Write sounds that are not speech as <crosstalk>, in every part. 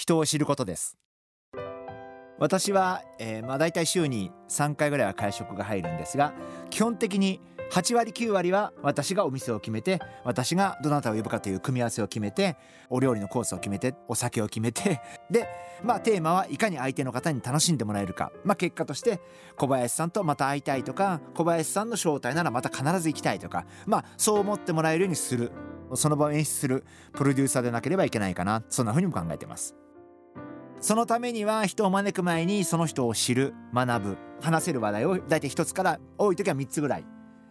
人を知ることです。私は、えー、まあ大体週に3回ぐらいは会食が入るんですが基本的に8割9割は私がお店を決めて私がどなたを呼ぶかという組み合わせを決めてお料理のコースを決めてお酒を決めて <laughs> でまあテーマはいかに相手の方に楽しんでもらえるか。まあ結果として小林さんとまた会いたいとか小林さんの招待ならまた必ず行きたいとか。まあそう思ってもらえるようにする。その場を演出するプロデューサーでなければいけないかな。そんな風にも考えてます。そのためには人を招く前にその人を知る学ぶ話せる話題を大体1つから多い時は3つぐらい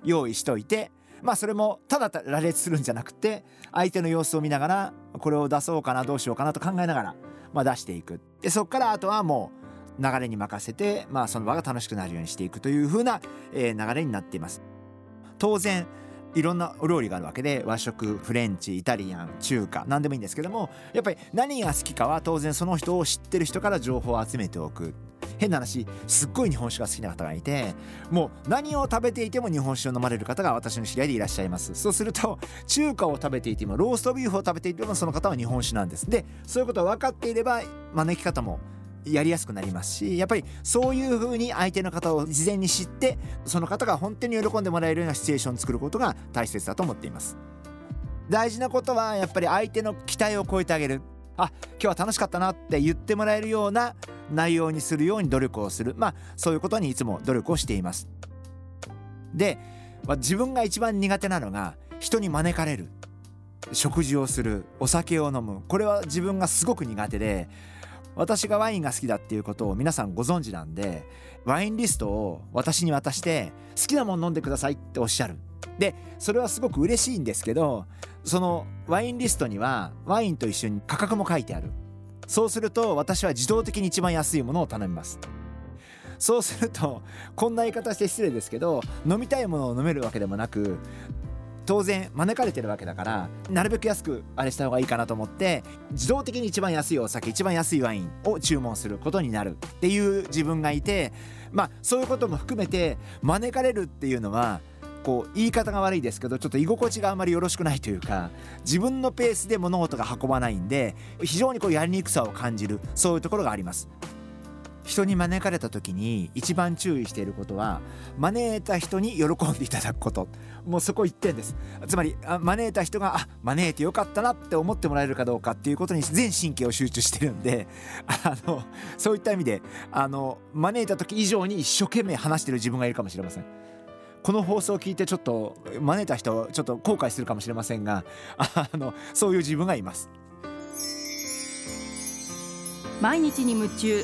用意しといてまあそれもただ羅列するんじゃなくて相手の様子を見ながらこれを出そうかなどうしようかなと考えながら、まあ、出していく。でそこからあとはもう流れに任せて、まあ、その場が楽しくなるようにしていくという風な、流れになっています。当然いろんなお料理があるわけで和食フレンチイタリアン中華何でもいいんですけどもやっぱり何が好きかは当然その人を知ってる人から情報を集めておく。変な話すっごい日本酒が好きな方がいてもう何を食べていても日本酒を飲まれる方が私の知り合いでいらっしゃいます。そうすると中華を食べていてもローストビーフを食べていてもその方は日本酒なんです。でそういうことが分かっていれば招き方もやりやすくなりますしやっぱりそういう風に相手の方を事前に知ってその方が本当に喜んでもらえるようなシチュエーションを作ることが大切だと思っています。大事なことはやっぱり相手の期待を超えてあげる。あ今日は楽しかったなって言ってもらえるような内容にするように努力をする。まあそういうことにいつも努力をしています。で、まあ、自分が一番苦手なのが人に招かれる。食事をする。お酒を飲む。これは自分がすごく苦手で私がワインが好きだっていうことを皆さんご存知なんでワインリストを私に渡して好きなもの飲んでくださいっておっしゃる。でそれはすごく嬉しいんですけどそのワインリストにはワインと一緒に価格も書いてある。そうすると私は自動的に一番安いものを頼みます。そうするとこんな言い方して失礼ですけど飲みたいものを飲めるわけでもなく当然招かれてるわけだからなるべく安くあれした方がいいかなと思って自動的に一番安いお酒一番安いワインを注文することになるっていう自分がいてまあそういうことも含めて招かれるっていうのはこう言い方が悪いですけどちょっと居心地があまりよろしくないというか自分のペースで物事が運ばないんで非常にこうやりにくさを感じるそういうところがあります。人に招かれた時に一番注意していることは招いた人に喜んでいただくこと。もうそこ一点です。つまり招いた人があ招いてよかったなって思ってもらえるかどうかっていうことに全神経を集中してるんで <laughs> あのそういった意味であの招いた時以上に一生懸命話してる自分がいるかもしれません。この放送を聞いてちょっと招いた人ちょっと後悔するかもしれませんがあのそういう自分がいます。毎日に夢中。